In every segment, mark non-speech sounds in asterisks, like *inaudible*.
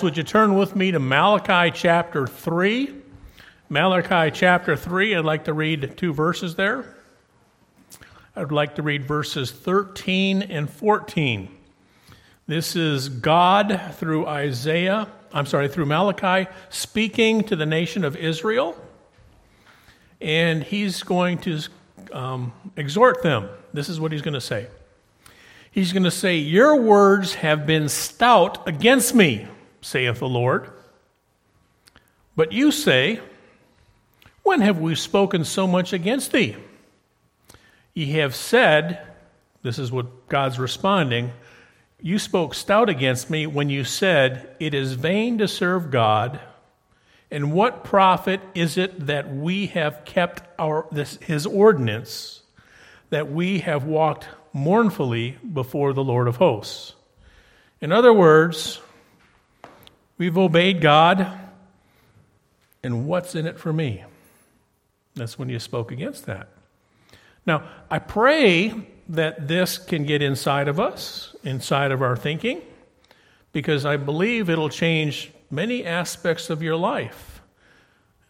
Would you turn with me to Malachi chapter 3? Malachi chapter 3, I'd like to read two verses there. I'd like to read verses 13 and 14. This is God through Isaiah, I'm sorry, through Malachi, speaking to the nation of Israel. And he's going to um, exhort them. This is what he's going to say. He's going to say, Your words have been stout against me, saith the Lord. But you say, When have we spoken so much against thee? Ye have said, this is what God's responding, you spoke stout against me when you said, It is vain to serve God. And what profit is it that we have kept our, this, his ordinance, that we have walked mournfully before the Lord of hosts? In other words, we've obeyed God, and what's in it for me? That's when you spoke against that. Now, I pray that this can get inside of us, inside of our thinking, because I believe it'll change many aspects of your life.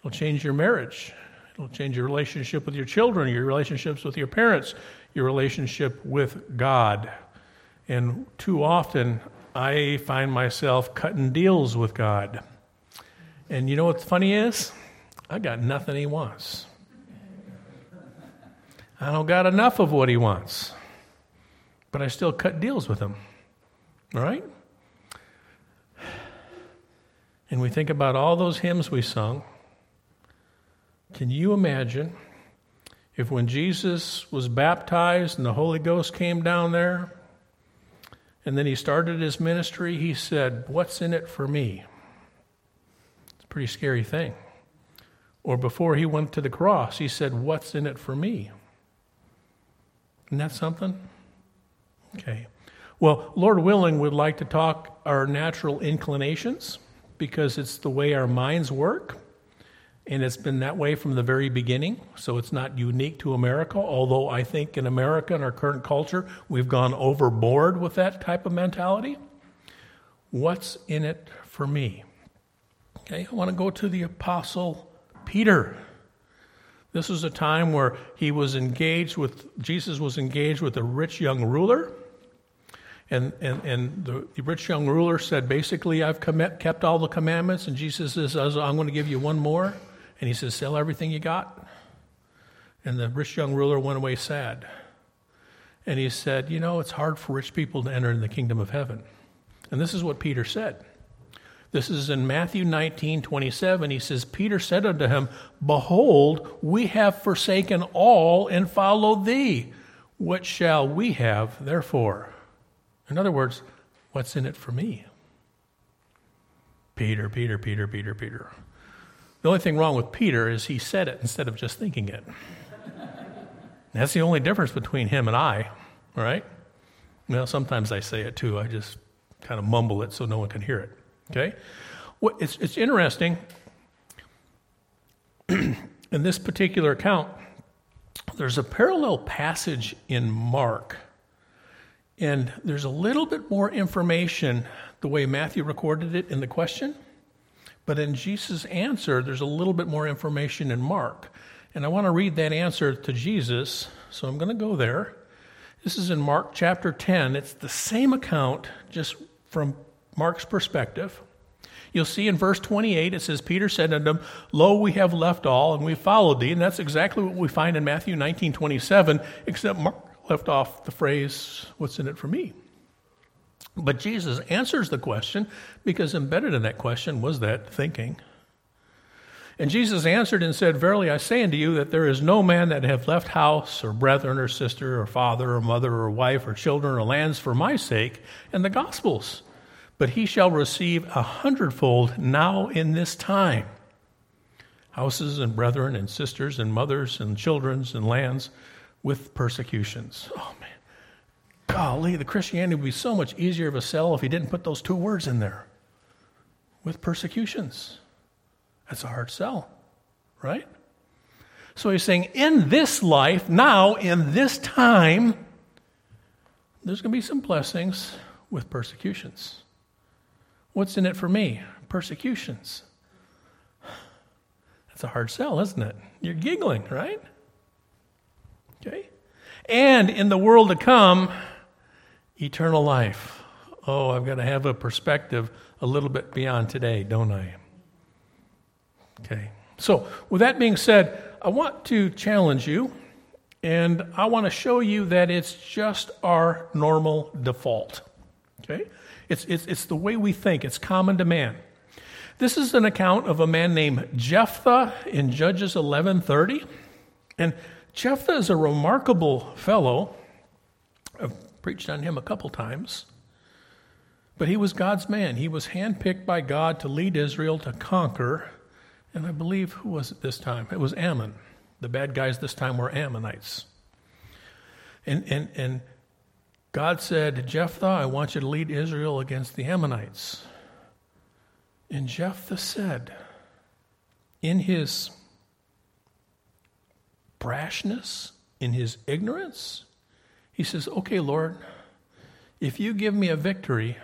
It'll change your marriage, it'll change your relationship with your children, your relationships with your parents, your relationship with God. And too often, I find myself cutting deals with God. And you know what the funny is? I got nothing He wants. I don't got enough of what he wants, but I still cut deals with him. All right? And we think about all those hymns we sung. Can you imagine if when Jesus was baptized and the Holy Ghost came down there, and then he started his ministry, he said, What's in it for me? It's a pretty scary thing. Or before he went to the cross, he said, What's in it for me? Isn't that something? Okay. Well, Lord willing, we'd like to talk our natural inclinations because it's the way our minds work. And it's been that way from the very beginning. So it's not unique to America, although I think in America, in our current culture, we've gone overboard with that type of mentality. What's in it for me? Okay, I want to go to the Apostle Peter. This was a time where he was engaged with, Jesus was engaged with a rich young ruler. And, and, and the, the rich young ruler said, basically, I've kept all the commandments. And Jesus says, I'm going to give you one more. And he says, sell everything you got. And the rich young ruler went away sad. And he said, You know, it's hard for rich people to enter in the kingdom of heaven. And this is what Peter said. This is in Matthew 19, 27. He says, Peter said unto him, Behold, we have forsaken all and followed thee. What shall we have, therefore? In other words, what's in it for me? Peter, Peter, Peter, Peter, Peter. The only thing wrong with Peter is he said it instead of just thinking it. That's the only difference between him and I, right? Well, sometimes I say it too. I just kind of mumble it so no one can hear it. Okay? Well, it's, it's interesting. *clears throat* in this particular account, there's a parallel passage in Mark. And there's a little bit more information the way Matthew recorded it in the question. But in Jesus' answer, there's a little bit more information in Mark. And I want to read that answer to Jesus, so I'm going to go there. This is in Mark chapter 10. It's the same account, just from Mark's perspective. You'll see in verse 28, it says, Peter said unto him, Lo, we have left all, and we followed thee. And that's exactly what we find in Matthew 19, 27, except Mark left off the phrase, What's in it for me? But Jesus answers the question because embedded in that question was that thinking. And Jesus answered and said, Verily I say unto you that there is no man that hath left house, or brethren, or sister, or father, or mother, or wife, or children, or lands for my sake and the gospel's but he shall receive a hundredfold now in this time houses and brethren and sisters and mothers and children's and lands with persecutions. Oh man, golly, the Christianity would be so much easier of a sell if he didn't put those two words in there. With persecutions. That's a hard sell, right? So he's saying, in this life, now, in this time, there's going to be some blessings with persecutions. What's in it for me? Persecutions. That's a hard sell, isn't it? You're giggling, right? Okay. And in the world to come, eternal life. Oh, I've got to have a perspective a little bit beyond today, don't I? Okay. So, with that being said, I want to challenge you and I want to show you that it's just our normal default. Okay? It's, it's, it's the way we think, it's common to man. This is an account of a man named Jephthah in Judges 11:30. And Jephthah is a remarkable fellow. I've preached on him a couple times. But he was God's man. He was handpicked by God to lead Israel to conquer. And I believe, who was it this time? It was Ammon. The bad guys this time were Ammonites. And, and, and God said, Jephthah, I want you to lead Israel against the Ammonites. And Jephthah said, in his brashness, in his ignorance, he says, Okay, Lord, if you give me a victory,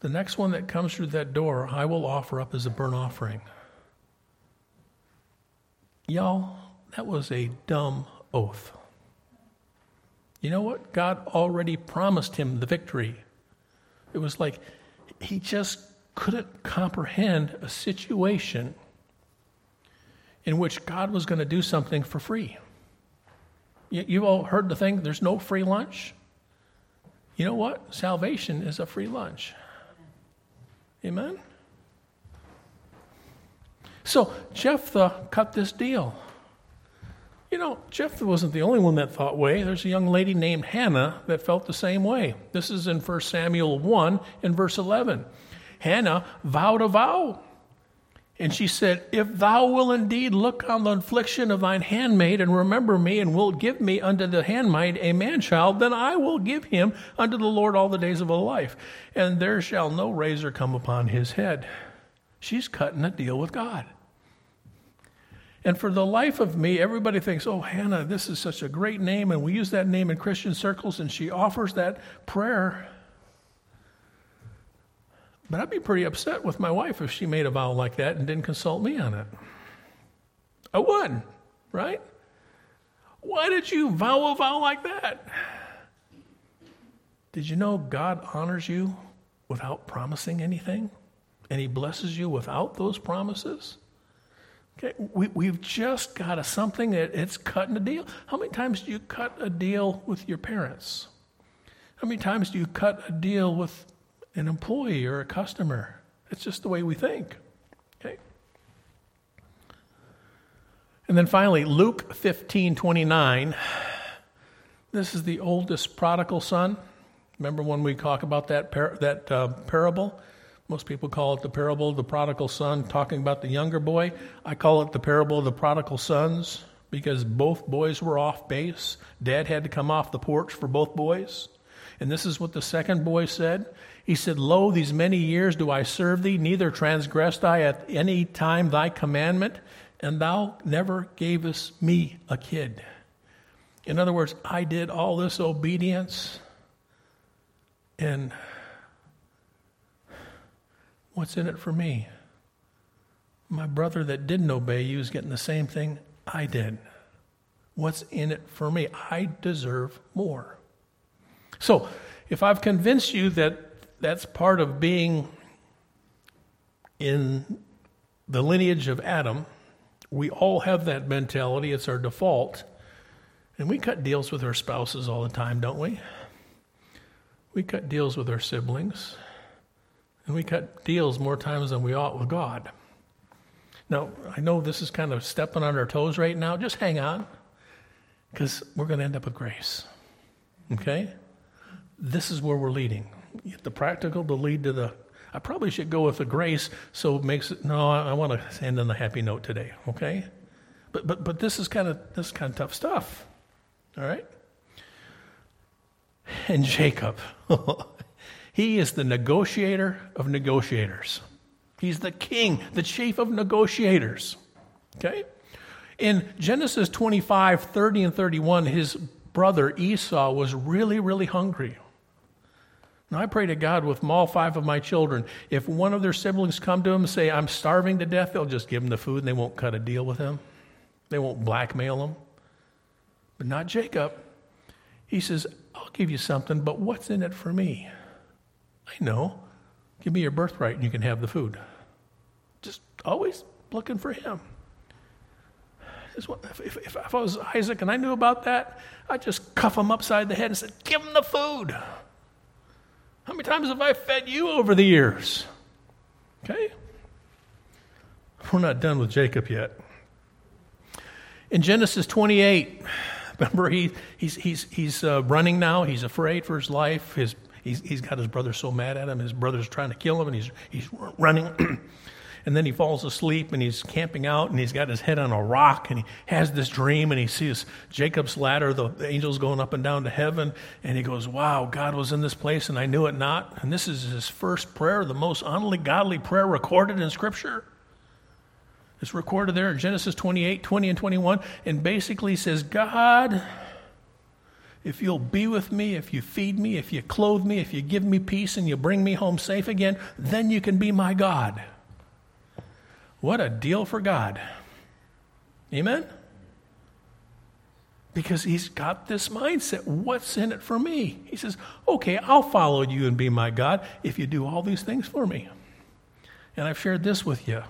the next one that comes through that door, I will offer up as a burnt offering. Y'all, that was a dumb oath. You know what? God already promised him the victory. It was like he just couldn't comprehend a situation in which God was going to do something for free. You, have all heard the thing, there's no free lunch. You know what? Salvation is a free lunch. Amen? So Jephthah cut this deal. You know, Jephthah wasn't the only one that thought way. There's a young lady named Hannah that felt the same way. This is in 1 Samuel 1 in verse 11. Hannah vowed a vow. And she said, If thou will indeed look on the affliction of thine handmaid and remember me, and wilt give me unto the handmaid a man child, then I will give him unto the Lord all the days of a life, and there shall no razor come upon his head. She's cutting a deal with God. And for the life of me, everybody thinks, oh, Hannah, this is such a great name, and we use that name in Christian circles, and she offers that prayer. But I'd be pretty upset with my wife if she made a vow like that and didn't consult me on it. I would, right? Why did you vow a vow like that? Did you know God honors you without promising anything? and He blesses you without those promises? Okay, we, we've just got a something that it's cutting a deal. How many times do you cut a deal with your parents? How many times do you cut a deal with an employee or a customer? It's just the way we think. Okay. And then finally, Luke 15 29. This is the oldest prodigal son. Remember when we talk about that, par- that uh, parable? Most people call it the parable of the prodigal son, talking about the younger boy. I call it the parable of the prodigal sons because both boys were off base. Dad had to come off the porch for both boys. And this is what the second boy said. He said, Lo, these many years do I serve thee, neither transgressed I at any time thy commandment, and thou never gavest me a kid. In other words, I did all this obedience, and What's in it for me? My brother that didn't obey you is getting the same thing I did. What's in it for me? I deserve more. So, if I've convinced you that that's part of being in the lineage of Adam, we all have that mentality. It's our default. And we cut deals with our spouses all the time, don't we? We cut deals with our siblings. And we cut deals more times than we ought with God. Now, I know this is kind of stepping on our toes right now. Just hang on, because we're going to end up with grace. Okay? This is where we're leading. The practical to lead to the. I probably should go with the grace, so it makes it. No, I, I want to end on the happy note today. Okay? But but but this is kind of this is kind of tough stuff. All right. And Jacob. *laughs* He is the negotiator of negotiators. He's the king, the chief of negotiators. Okay? In Genesis 25, 30, and 31, his brother Esau was really, really hungry. And I pray to God with all five of my children, if one of their siblings come to him and say, I'm starving to death, they'll just give him the food and they won't cut a deal with him. They won't blackmail him. But not Jacob. He says, I'll give you something, but what's in it for me? I know. Give me your birthright and you can have the food. Just always looking for him. If, if, if, I was Isaac and I knew about that, I'd just cuff him upside the head and say, Give him the food. How many times have I fed you over the years? Okay? We're not done with Jacob yet. In Genesis 28, *laughs* remember he, he's, he's, he's uh, running now. He's afraid for his life. His, he's, he's got his brother so mad at him. His brother's trying to kill him, and he's, he's running. *clears throat* and then he falls asleep and he's camping out and he's got his head on a rock and he has this dream and he sees Jacob's ladder, the angels going up and down to heaven, and he goes, Wow, God was in this place and I knew it not. And this is his first prayer, the most ungodly prayer recorded in Scripture. It's recorded there in Genesis 28, 20, and 21, and basically says, God, if you'll be with me, if you feed me, if you clothe me, if you give me peace and you bring me home safe again, then you can be my God. What a deal for God. Amen? Because he's got this mindset. What's in it for me? He says, okay, I'll follow you and be my God if you do all these things for me. And I've shared this with you.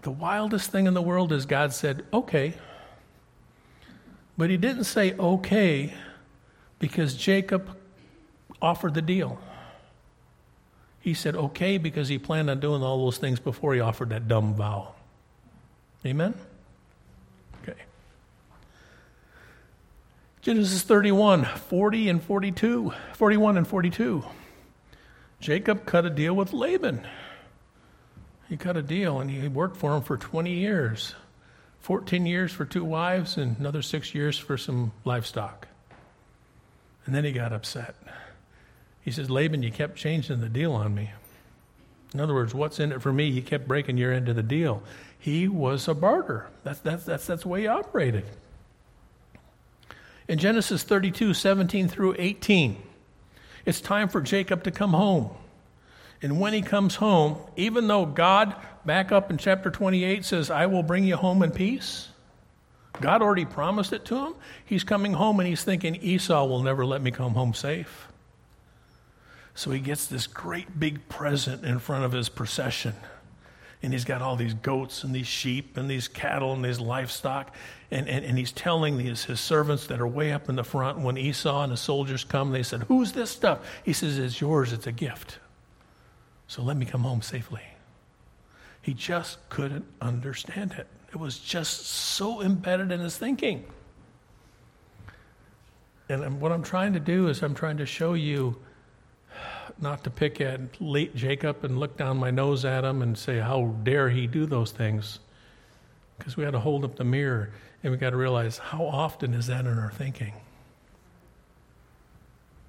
The wildest thing in the world is God said, okay. But he didn't say okay because Jacob offered the deal. He said okay because he planned on doing all those things before he offered that dumb vow. Amen? Okay. Genesis 31, 40 and 42, 41 and 42. Jacob cut a deal with Laban. He cut a deal and he worked for him for 20 years 14 years for two wives and another six years for some livestock. And then he got upset. He says, Laban, you kept changing the deal on me. In other words, what's in it for me? You kept breaking your end of the deal. He was a barter. That's, that's, that's, that's the way he operated. In Genesis 32, 17 through 18, it's time for Jacob to come home. And when he comes home, even though God, back up in chapter 28, says, I will bring you home in peace, God already promised it to him. He's coming home and he's thinking, Esau will never let me come home safe. So he gets this great big present in front of his procession. And he's got all these goats and these sheep and these cattle and these livestock. And, and, and he's telling these, his servants that are way up in the front, when Esau and the soldiers come, they said, Who's this stuff? He says, It's yours, it's a gift. So let me come home safely. He just couldn't understand it. It was just so embedded in his thinking. And what I'm trying to do is, I'm trying to show you not to pick at late Jacob and look down my nose at him and say, How dare he do those things? Because we got to hold up the mirror and we got to realize how often is that in our thinking?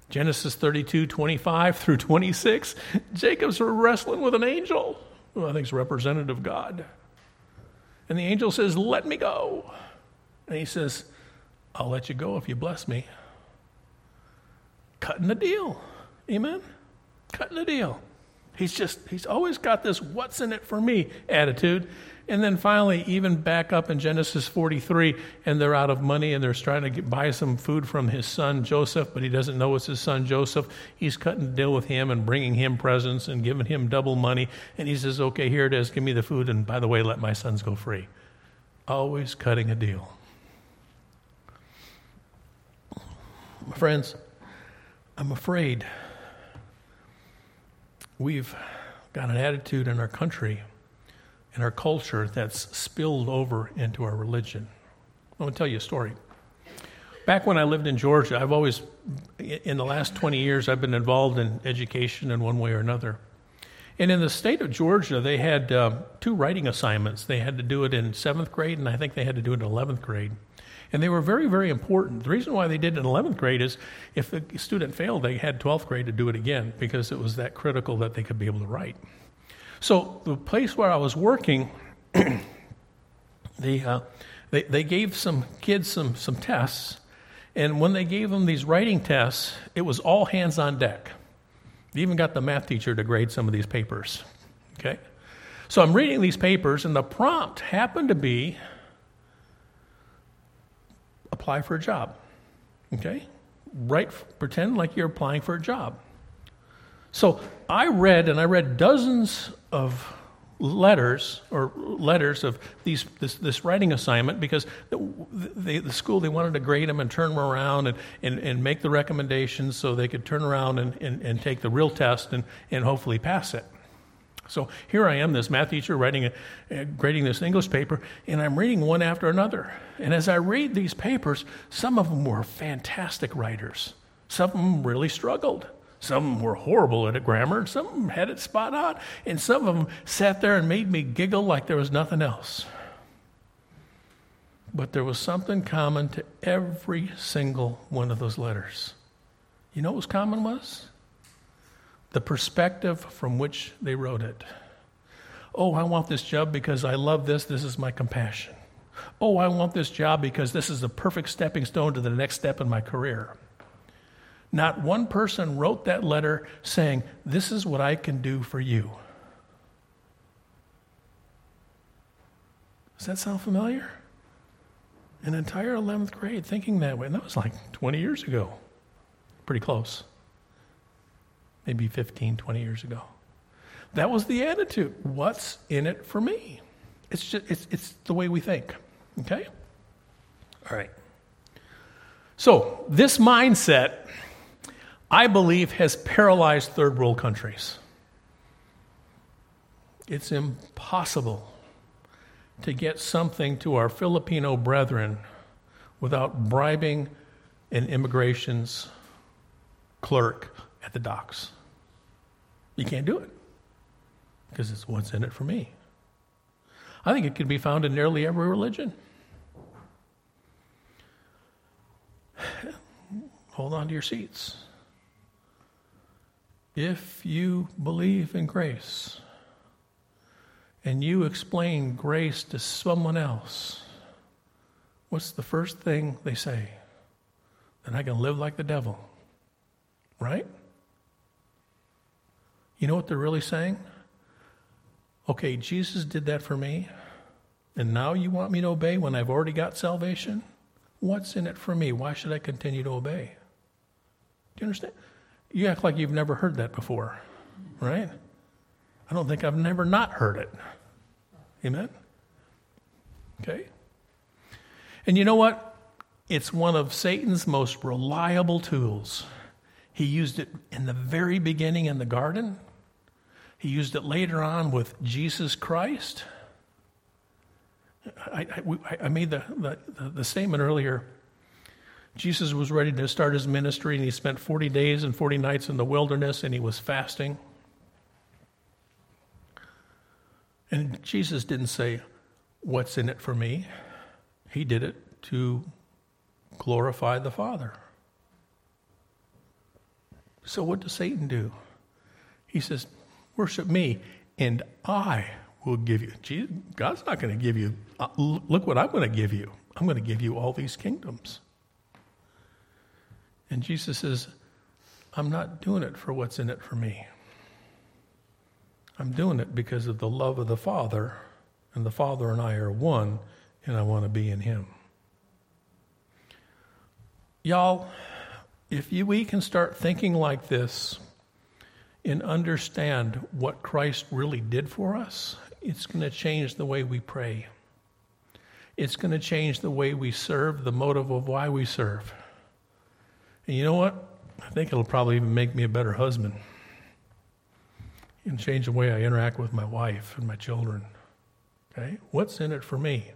Genesis 32, 25 through 26, Jacob's wrestling with an angel, who I think is representative of God. And the angel says, Let me go. And he says, I'll let you go if you bless me. Cutting the deal. Amen? Cutting a deal. He's just, he's always got this what's in it for me attitude. And then finally, even back up in Genesis 43, and they're out of money and they're trying to get, buy some food from his son Joseph, but he doesn't know it's his son Joseph. He's cutting a deal with him and bringing him presents and giving him double money. And he says, Okay, here it is, give me the food, and by the way, let my sons go free. Always cutting a deal. My friends, I'm afraid we've got an attitude in our country, in our culture, that's spilled over into our religion. I'm going to tell you a story. Back when I lived in Georgia, I've always, in the last 20 years, I've been involved in education in one way or another. And in the state of Georgia, they had uh, two writing assignments. They had to do it in seventh grade, and I think they had to do it in 11th grade. And they were very, very important. The reason why they did it in 11th grade is if the student failed, they had 12th grade to do it again because it was that critical that they could be able to write. So the place where I was working, *clears throat* the, uh, they, they gave some kids some, some tests, And when they gave them these writing tests, it was all hands on deck. They even got the math teacher to grade some of these papers. Okay? So I'm reading these papers, and the prompt happened to be apply for a job. Okay? Right, pretend like you're applying for a job. So I read, and I read dozens of letters or letters of these this, this writing assignment because the, the, the, school they wanted to grade them and turn them around and, and, and make the recommendations so they could turn around and, and, and take the real test and, and hopefully pass it so here I am, this math teacher, writing a, uh, grading this English paper, and I'm reading one after another. And as I read these papers, some of them were fantastic writers. Some of them really struggled. Some of them were horrible at grammar, some had it spot on, and some of them sat there and made me giggle like there was nothing else. But there was something common to every single one of those letters. You know what was common was? The perspective from which they wrote it. Oh, I want this job because I love this. This is my compassion. Oh, I want this job because this is the perfect stepping stone to the next step in my career. Not one person wrote that letter saying, This is what I can do for you. Does that sound familiar? An entire 11th grade thinking that way. And that was like 20 years ago. Pretty close maybe 15, 20 years ago. That was the attitude. What's in it for me? It's just it's it's the way we think. Okay? All right. So, this mindset I believe has paralyzed third world countries. It's impossible to get something to our Filipino brethren without bribing an immigration's clerk at the docks. You can't do it because it's what's in it for me. I think it can be found in nearly every religion. *sighs* Hold on to your seats. If you believe in grace and you explain grace to someone else, what's the first thing they say? Then I can live like the devil. Right? You know what they're really saying? Okay, Jesus did that for me, and now you want me to obey when I've already got salvation? What's in it for me? Why should I continue to obey? Do you understand? You act like you've never heard that before, right? I don't think I've never not heard it. Amen? Okay? And you know what? It's one of Satan's most reliable tools. He used it in the very beginning in the garden. He used it later on with Jesus Christ. I, I, I made the, the, the statement earlier. Jesus was ready to start his ministry, and he spent 40 days and 40 nights in the wilderness, and he was fasting. And Jesus didn't say, What's in it for me? He did it to glorify the Father. So, what does Satan do? He says, Worship me, and I will give you. Jesus, God's not going to give you, uh, look what I'm going to give you. I'm going to give you all these kingdoms. And Jesus says, I'm not doing it for what's in it for me. I'm doing it because of the love of the Father, and the Father and I are one, and I want to be in Him. Y'all, if you, we can start thinking like this, and understand what Christ really did for us, it's going to change the way we pray. It's going to change the way we serve, the motive of why we serve. And you know what? I think it'll probably even make me a better husband and change the way I interact with my wife and my children. Okay? What's in it for me?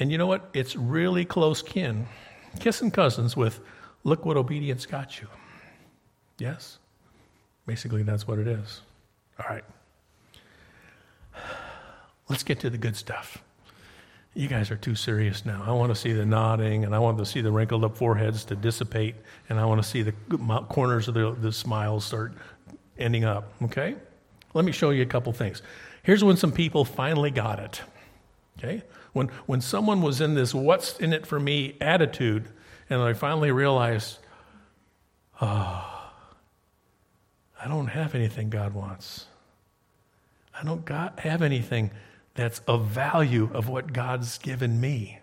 And you know what? It's really close kin, kissing cousins with look what obedience got you. Yes? Basically, that's what it is. All right. *sighs* Let's get to the good stuff. You guys are too serious now. I want to see the nodding, and I want to see the wrinkled up foreheads to dissipate, and I want to see the corners of the, the smiles start ending up. Okay? Let me show you a couple things. Here's when some people finally got it. Okay? When, when someone was in this what's in it for me attitude, and I finally realized, oh, I don't have anything God wants. I don't got, have anything that's of value of what God's given me.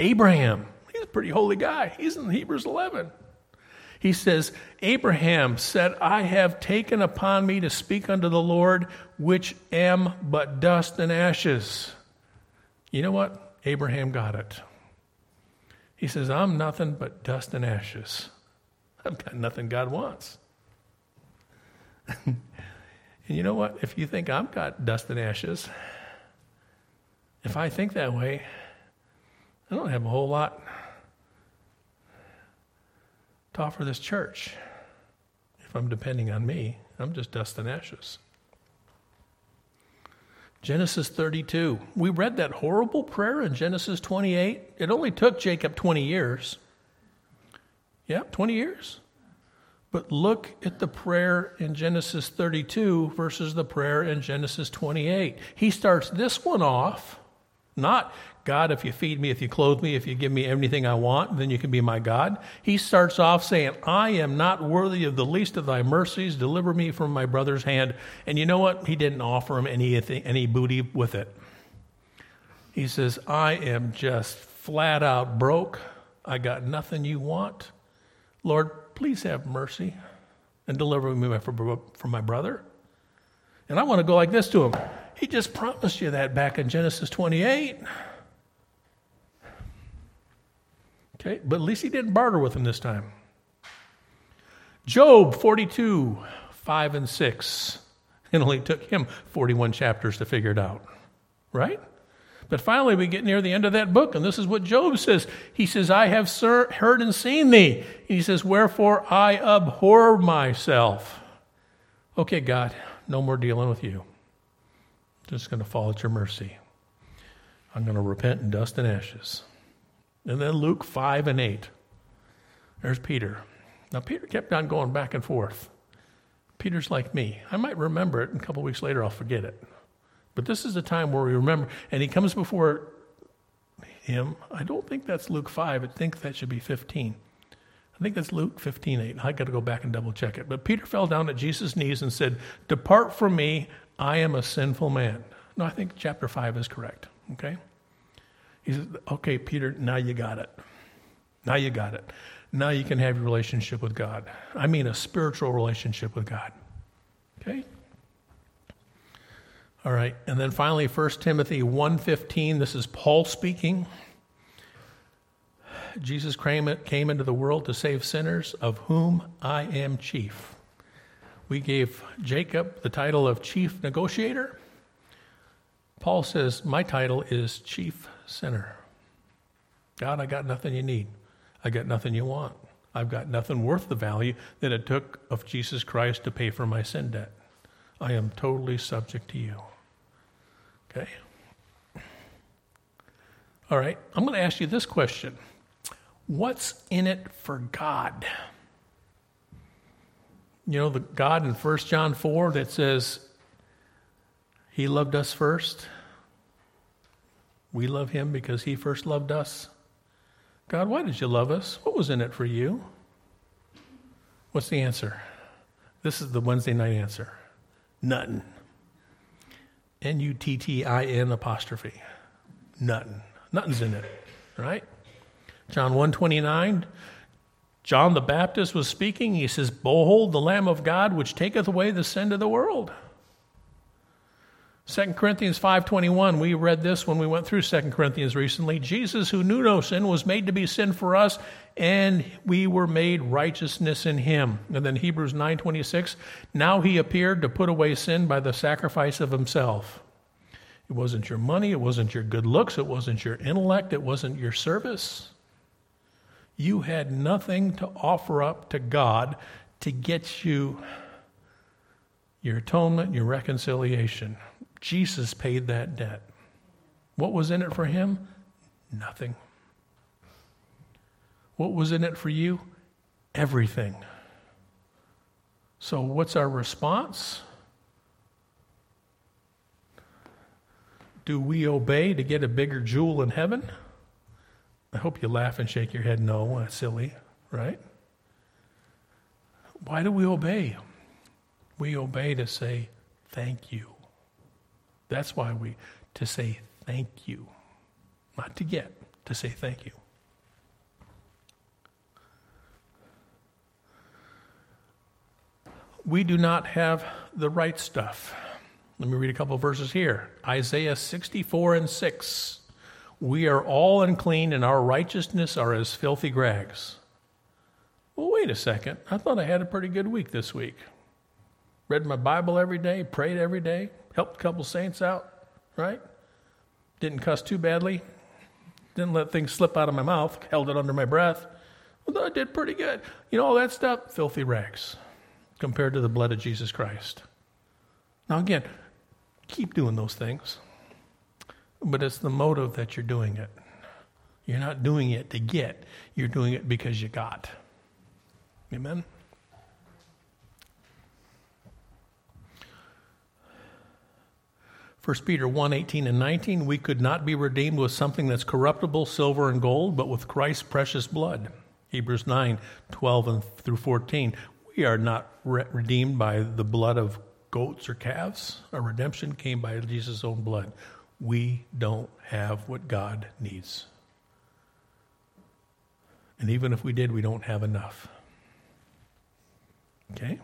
Abraham, he's a pretty holy guy. He's in Hebrews 11. He says, Abraham said, I have taken upon me to speak unto the Lord, which am but dust and ashes. You know what? Abraham got it. He says, I'm nothing but dust and ashes. I've got nothing God wants. *laughs* and you know what? If you think I've got dust and ashes, if I think that way, I don't have a whole lot to offer this church. If I'm depending on me, I'm just dust and ashes. Genesis 32. We read that horrible prayer in Genesis 28. It only took Jacob 20 years. Yeah, 20 years. But look at the prayer in Genesis 32 versus the prayer in Genesis 28. He starts this one off, not God, if you feed me, if you clothe me, if you give me anything I want, then you can be my God. He starts off saying, I am not worthy of the least of thy mercies. Deliver me from my brother's hand. And you know what? He didn't offer him any, any booty with it. He says, I am just flat out broke. I got nothing you want. Lord, please have mercy and deliver me from my brother. And I want to go like this to him. He just promised you that back in Genesis 28. Okay, but at least he didn't barter with him this time. Job 42, 5 and 6. *laughs* It only took him 41 chapters to figure it out, right? But finally, we get near the end of that book, and this is what Job says. He says, I have heard and seen thee. And he says, Wherefore I abhor myself. Okay, God, no more dealing with you. I'm Just going to fall at your mercy. I'm going to repent in dust and ashes. And then Luke 5 and 8. There's Peter. Now, Peter kept on going back and forth. Peter's like me. I might remember it, and a couple weeks later I'll forget it. But this is the time where we remember. And he comes before him. I don't think that's Luke 5. I think that should be 15. I think that's Luke 15, 8. I got to go back and double check it. But Peter fell down at Jesus' knees and said, Depart from me, I am a sinful man. No, I think chapter 5 is correct. Okay? He says, Okay, Peter, now you got it. Now you got it. Now you can have your relationship with God. I mean, a spiritual relationship with God. Okay? All right. And then finally 1 Timothy 1:15, this is Paul speaking. Jesus came into the world to save sinners, of whom I am chief. We gave Jacob the title of chief negotiator. Paul says, My title is chief sinner. God, I got nothing you need. I got nothing you want. I've got nothing worth the value that it took of Jesus Christ to pay for my sin debt. I am totally subject to you. Okay? All right, I'm going to ask you this question What's in it for God? You know, the God in 1 John 4 that says, He loved us first. We love him because he first loved us. God, why did you love us? What was in it for you? What's the answer? This is the Wednesday night answer. Nothing. N U T T I N apostrophe. Nothing. Nothing's in it, right? John 129. John the Baptist was speaking. He says, Behold the Lamb of God which taketh away the sin of the world. 2 Corinthians 5:21 we read this when we went through 2 Corinthians recently. Jesus who knew no sin was made to be sin for us and we were made righteousness in him. And then Hebrews 9:26 now he appeared to put away sin by the sacrifice of himself. It wasn't your money it wasn't your good looks it wasn't your intellect it wasn't your service. You had nothing to offer up to God to get you your atonement your reconciliation Jesus paid that debt. What was in it for him? Nothing. What was in it for you? Everything. So, what's our response? do we obey to get a bigger jewel in heaven? I hope you laugh and shake your head no, that's silly, right? Why do we obey? We obey to say thank you. That's why we, to say thank you. Not to get, to say thank you. We do not have the right stuff. Let me read a couple verses here. Isaiah 64 and 6. We are all unclean, and our righteousness are as filthy rags. Well, wait a second. I thought I had a pretty good week this week. Read my Bible every day, prayed every day, helped a couple saints out, right? Didn't cuss too badly, didn't let things slip out of my mouth, held it under my breath. Well, I did pretty good. You know, all that stuff, filthy rags compared to the blood of Jesus Christ. Now, again, keep doing those things, but it's the motive that you're doing it. You're not doing it to get, you're doing it because you got. Amen? 1 Peter 1 18 and 19, we could not be redeemed with something that's corruptible, silver and gold, but with Christ's precious blood. Hebrews 9 12 and through 14, we are not re- redeemed by the blood of goats or calves. Our redemption came by Jesus' own blood. We don't have what God needs. And even if we did, we don't have enough. Okay?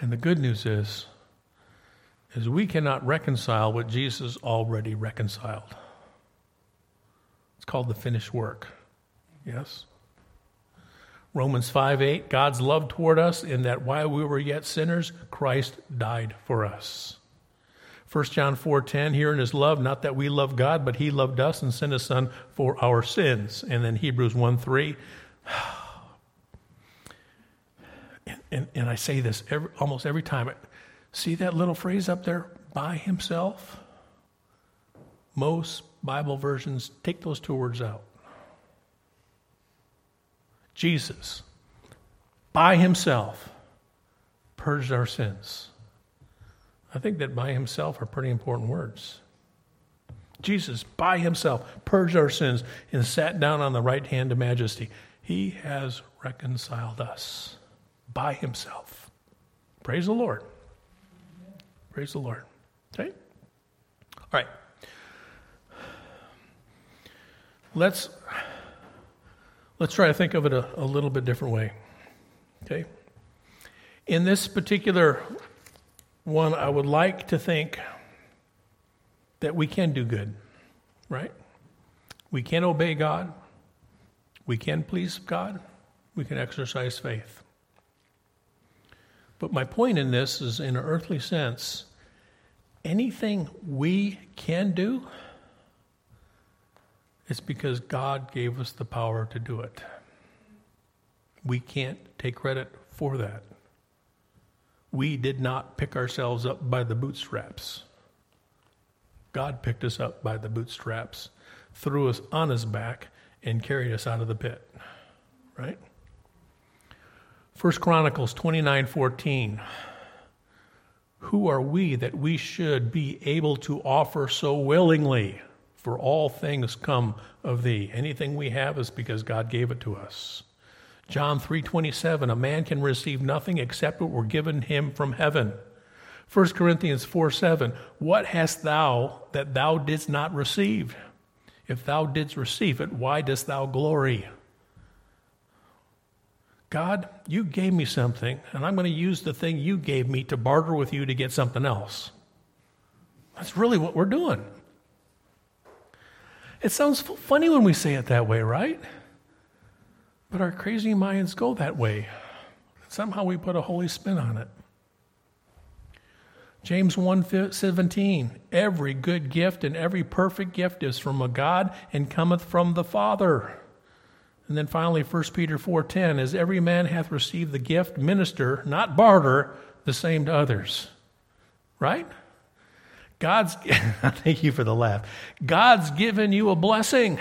And the good news is, is we cannot reconcile what Jesus already reconciled. It's called the finished work. Yes? Romans 5 8, God's love toward us in that while we were yet sinners, Christ died for us. 1 John 4 10, here in his love, not that we love God, but he loved us and sent his son for our sins. And then Hebrews 1 3, *sighs* and, and, and I say this every, almost every time. See that little phrase up there? By himself? Most Bible versions take those two words out. Jesus, by himself, purged our sins. I think that by himself are pretty important words. Jesus, by himself, purged our sins and sat down on the right hand of majesty. He has reconciled us by himself. Praise the Lord. Praise the Lord. Okay? All right. Let's let's try to think of it a, a little bit different way. Okay? In this particular one, I would like to think that we can do good, right? We can obey God. We can please God. We can exercise faith. But my point in this is in an earthly sense, anything we can do, it's because God gave us the power to do it. We can't take credit for that. We did not pick ourselves up by the bootstraps. God picked us up by the bootstraps, threw us on his back, and carried us out of the pit. Right? First Chronicles 29:14 Who are we that we should be able to offer so willingly? For all things come of thee. Anything we have is because God gave it to us. John 3:27 A man can receive nothing except what were given him from heaven. 1 Corinthians 4 7, What hast thou that thou didst not receive? If thou didst receive it, why dost thou glory? God, you gave me something, and I'm going to use the thing you gave me to barter with you to get something else. That's really what we're doing. It sounds funny when we say it that way, right? But our crazy minds go that way. Somehow we put a holy spin on it. James 1:17 Every good gift and every perfect gift is from a God and cometh from the Father and then finally, 1 Peter 4.10, as every man hath received the gift, minister, not barter, the same to others. Right? God's, *laughs* thank you for the laugh. God's given you a blessing.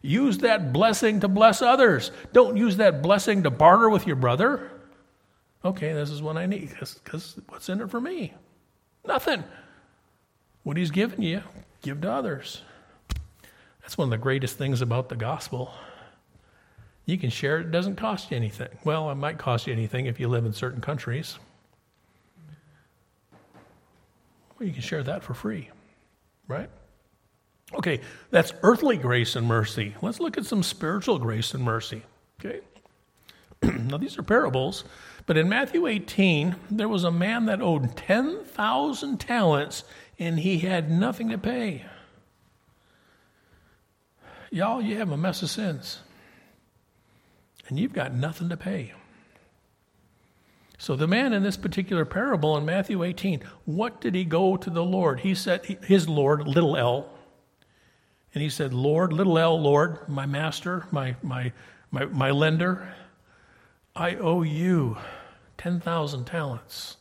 Use that blessing to bless others. Don't use that blessing to barter with your brother. Okay, this is what I need, because what's in it for me? Nothing. What he's given you, give to others. That's one of the greatest things about the gospel. You can share it, it doesn't cost you anything. Well, it might cost you anything if you live in certain countries. Well, you can share that for free, right? Okay, that's earthly grace and mercy. Let's look at some spiritual grace and mercy. Okay? *clears throat* now, these are parables, but in Matthew 18, there was a man that owed 10,000 talents and he had nothing to pay. Y'all, you have a mess of sins, and you've got nothing to pay. So, the man in this particular parable in Matthew 18, what did he go to the Lord? He said, his Lord, little l, and he said, Lord, little l, Lord, my master, my, my, my, my lender, I owe you 10,000 talents.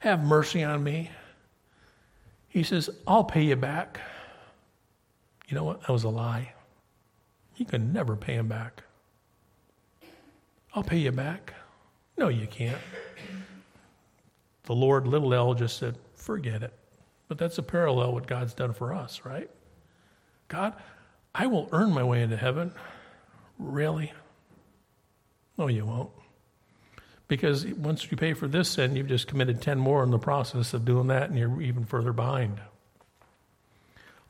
Have mercy on me. He says, I'll pay you back. You know what? That was a lie. You could never pay him back. I'll pay you back. No, you can't. The Lord, little L, just said, forget it. But that's a parallel what God's done for us, right? God, I will earn my way into heaven. Really? No, you won't. Because once you pay for this sin, you've just committed 10 more in the process of doing that, and you're even further behind.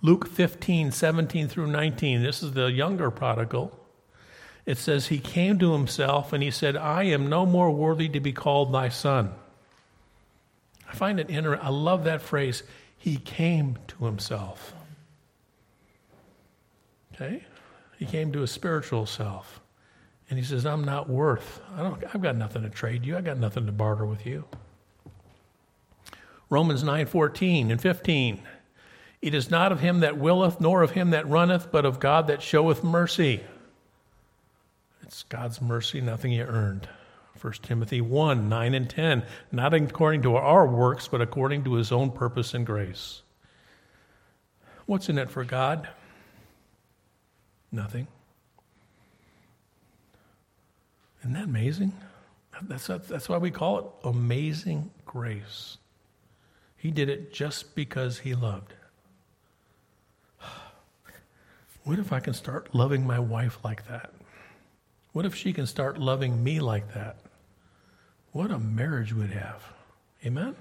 Luke 15, 17 through 19, this is the younger prodigal. It says, He came to himself and he said, I am no more worthy to be called thy son. I find it interesting. I love that phrase. He came to himself. Okay? He came to his spiritual self. And he says, I'm not worth. I don't I've got nothing to trade you. I've got nothing to barter with you. Romans 9, 14 and 15. It is not of him that willeth, nor of him that runneth, but of God that showeth mercy. It's God's mercy, nothing you earned. 1 Timothy 1 9 and 10. Not according to our works, but according to his own purpose and grace. What's in it for God? Nothing. Isn't that amazing? That's, that's why we call it amazing grace. He did it just because he loved. *sighs* What if I can start loving my wife like that? What if she can start loving me like that? What a marriage we'd have. Amen?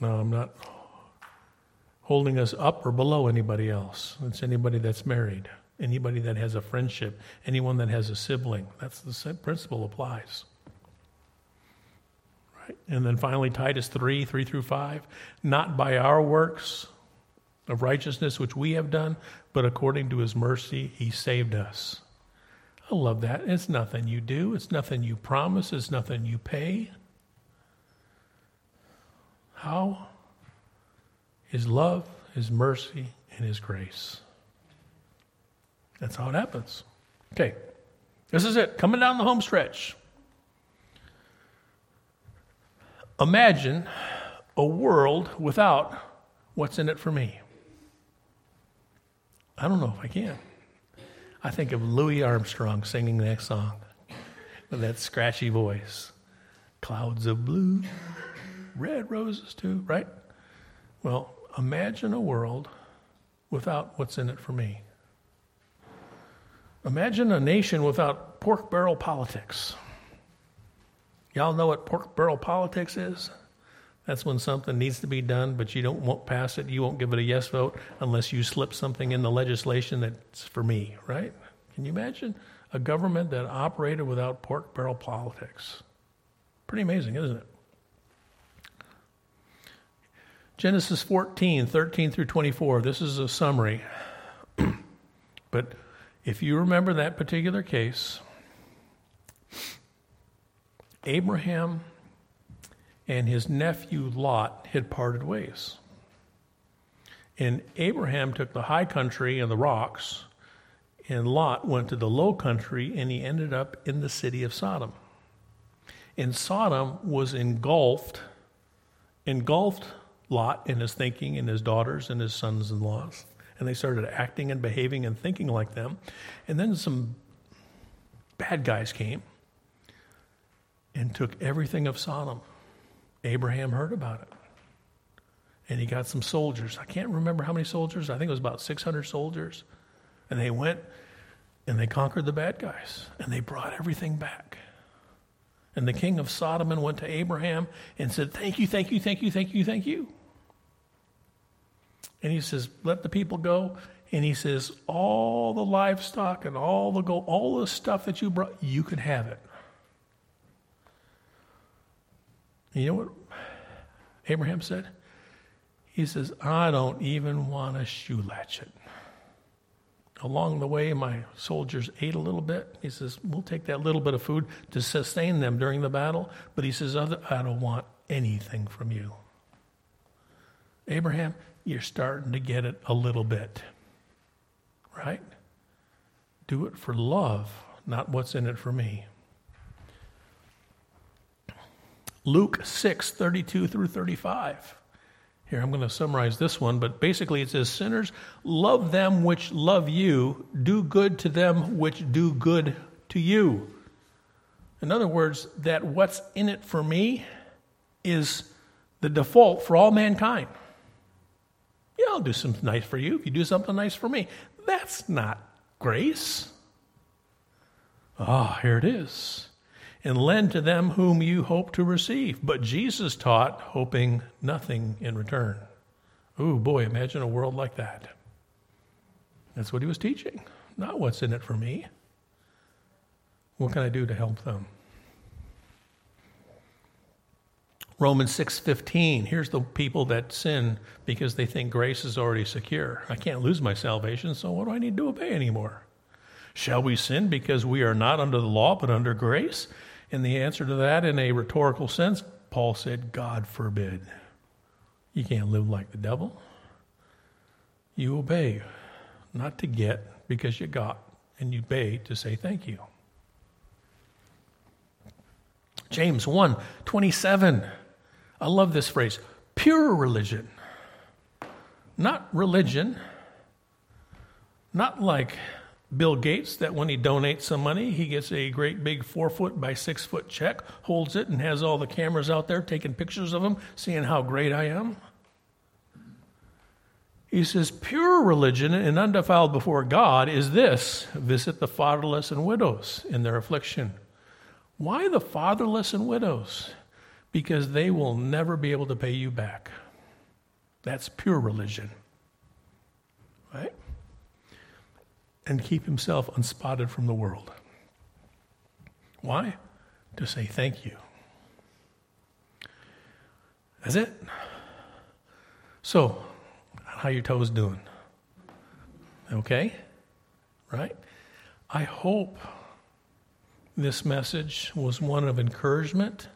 No, I'm not holding us up or below anybody else. It's anybody that's married, anybody that has a friendship, anyone that has a sibling. That's the principle applies. Right? And then finally, Titus 3 3 through 5. Not by our works of righteousness which we have done, but according to his mercy, he saved us. I love that. It's nothing you do, it's nothing you promise, it's nothing you pay. How? His love, His mercy, and His grace. That's how it happens. Okay, this is it. Coming down the home stretch. Imagine a world without what's in it for me. I don't know if I can. I think of Louis Armstrong singing that song with that scratchy voice. Clouds of blue, red roses too, right? Well, imagine a world without what's in it for me. Imagine a nation without pork barrel politics. Y'all know what pork barrel politics is? That's when something needs to be done, but you don't won't pass it. You won't give it a yes vote unless you slip something in the legislation that's for me, right? Can you imagine a government that operated without pork barrel politics? Pretty amazing, isn't it? Genesis 14, 13 through 24. This is a summary. *clears throat* but if you remember that particular case, Abraham and his nephew Lot had parted ways. And Abraham took the high country and the rocks, and Lot went to the low country, and he ended up in the city of Sodom. And Sodom was engulfed, engulfed Lot in his thinking and his daughters and his sons in laws. And they started acting and behaving and thinking like them. And then some bad guys came and took everything of Sodom. Abraham heard about it. and he got some soldiers. I can't remember how many soldiers. I think it was about 600 soldiers. And they went and they conquered the bad guys and they brought everything back. And the king of Sodom went to Abraham and said, Thank you, thank you, thank you, thank you, thank you. And he says, Let the people go. And he says, All the livestock and all the gold, all the stuff that you brought, you can have it. And you know what Abraham said? He says, I don't even want a shoe latchet. Along the way, my soldiers ate a little bit. He says, We'll take that little bit of food to sustain them during the battle. But he says, I don't want anything from you. Abraham, you're starting to get it a little bit. Right? Do it for love, not what's in it for me. Luke 6, 32 through 35. Here, I'm going to summarize this one, but basically it says, Sinners, love them which love you, do good to them which do good to you. In other words, that what's in it for me is the default for all mankind. Yeah, I'll do something nice for you if you do something nice for me. That's not grace. Ah, oh, here it is and lend to them whom you hope to receive. But Jesus taught, hoping nothing in return. Oh boy, imagine a world like that. That's what he was teaching, not what's in it for me. What can I do to help them? Romans 6:15 here's the people that sin because they think grace is already secure. I can't lose my salvation, so what do I need to obey anymore? Shall we sin because we are not under the law but under grace? And the answer to that, in a rhetorical sense, Paul said, God forbid. You can't live like the devil. You obey, not to get because you got, and you obey to say thank you. James 1 27. I love this phrase pure religion. Not religion, not like Bill Gates that when he donates some money, he gets a great big four foot by six foot check, holds it, and has all the cameras out there taking pictures of him, seeing how great I am. He says, Pure religion and undefiled before God is this visit the fatherless and widows in their affliction. Why the fatherless and widows? Because they will never be able to pay you back. That's pure religion. Right? And keep himself unspotted from the world. Why? To say thank you. That's it. So, how your toes doing? Okay? Right? I hope this message was one of encouragement.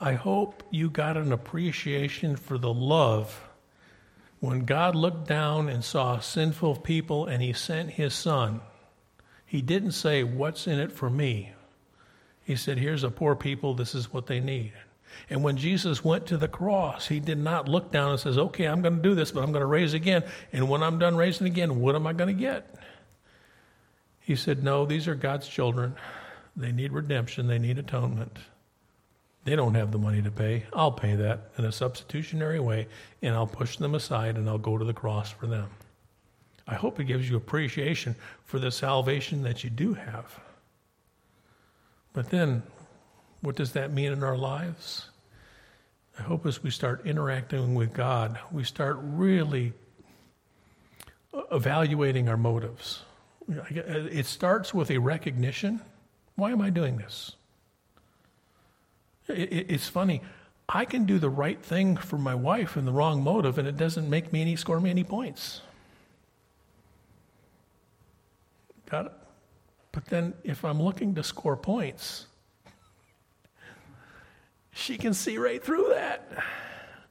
I hope you got an appreciation for the love when God looked down and saw sinful people and he sent his son, he didn't say, What's in it for me? He said, Here's a poor people, this is what they need. And when Jesus went to the cross, he did not look down and says, Okay, I'm going to do this, but I'm going to raise again. And when I'm done raising again, what am I going to get? He said, No, these are God's children. They need redemption, they need atonement. They don't have the money to pay. I'll pay that in a substitutionary way, and I'll push them aside and I'll go to the cross for them. I hope it gives you appreciation for the salvation that you do have. But then, what does that mean in our lives? I hope as we start interacting with God, we start really evaluating our motives. It starts with a recognition why am I doing this? It's funny. I can do the right thing for my wife in the wrong motive, and it doesn't make me any score me any points. Got it? But then if I'm looking to score points, she can see right through that.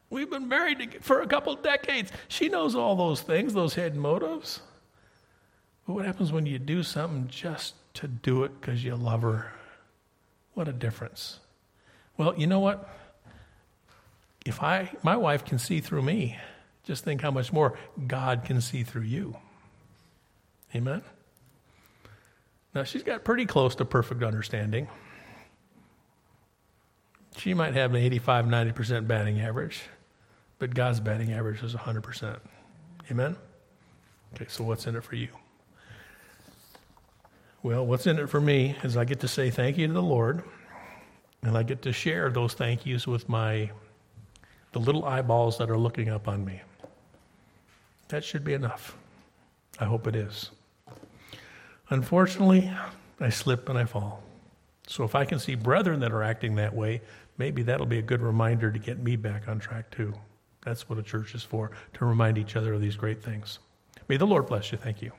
We've been married for a couple decades. She knows all those things, those hidden motives. But what happens when you do something just to do it because you love her? What a difference. Well, you know what? If I, my wife can see through me, just think how much more God can see through you. Amen? Now, she's got pretty close to perfect understanding. She might have an 85, 90% batting average, but God's batting average is 100%. Amen? Okay, so what's in it for you? Well, what's in it for me is I get to say thank you to the Lord, and I get to share those thank yous with my the little eyeballs that are looking up on me. That should be enough. I hope it is. Unfortunately, I slip and I fall. So if I can see brethren that are acting that way, maybe that'll be a good reminder to get me back on track too. That's what a church is for, to remind each other of these great things. May the Lord bless you. Thank you.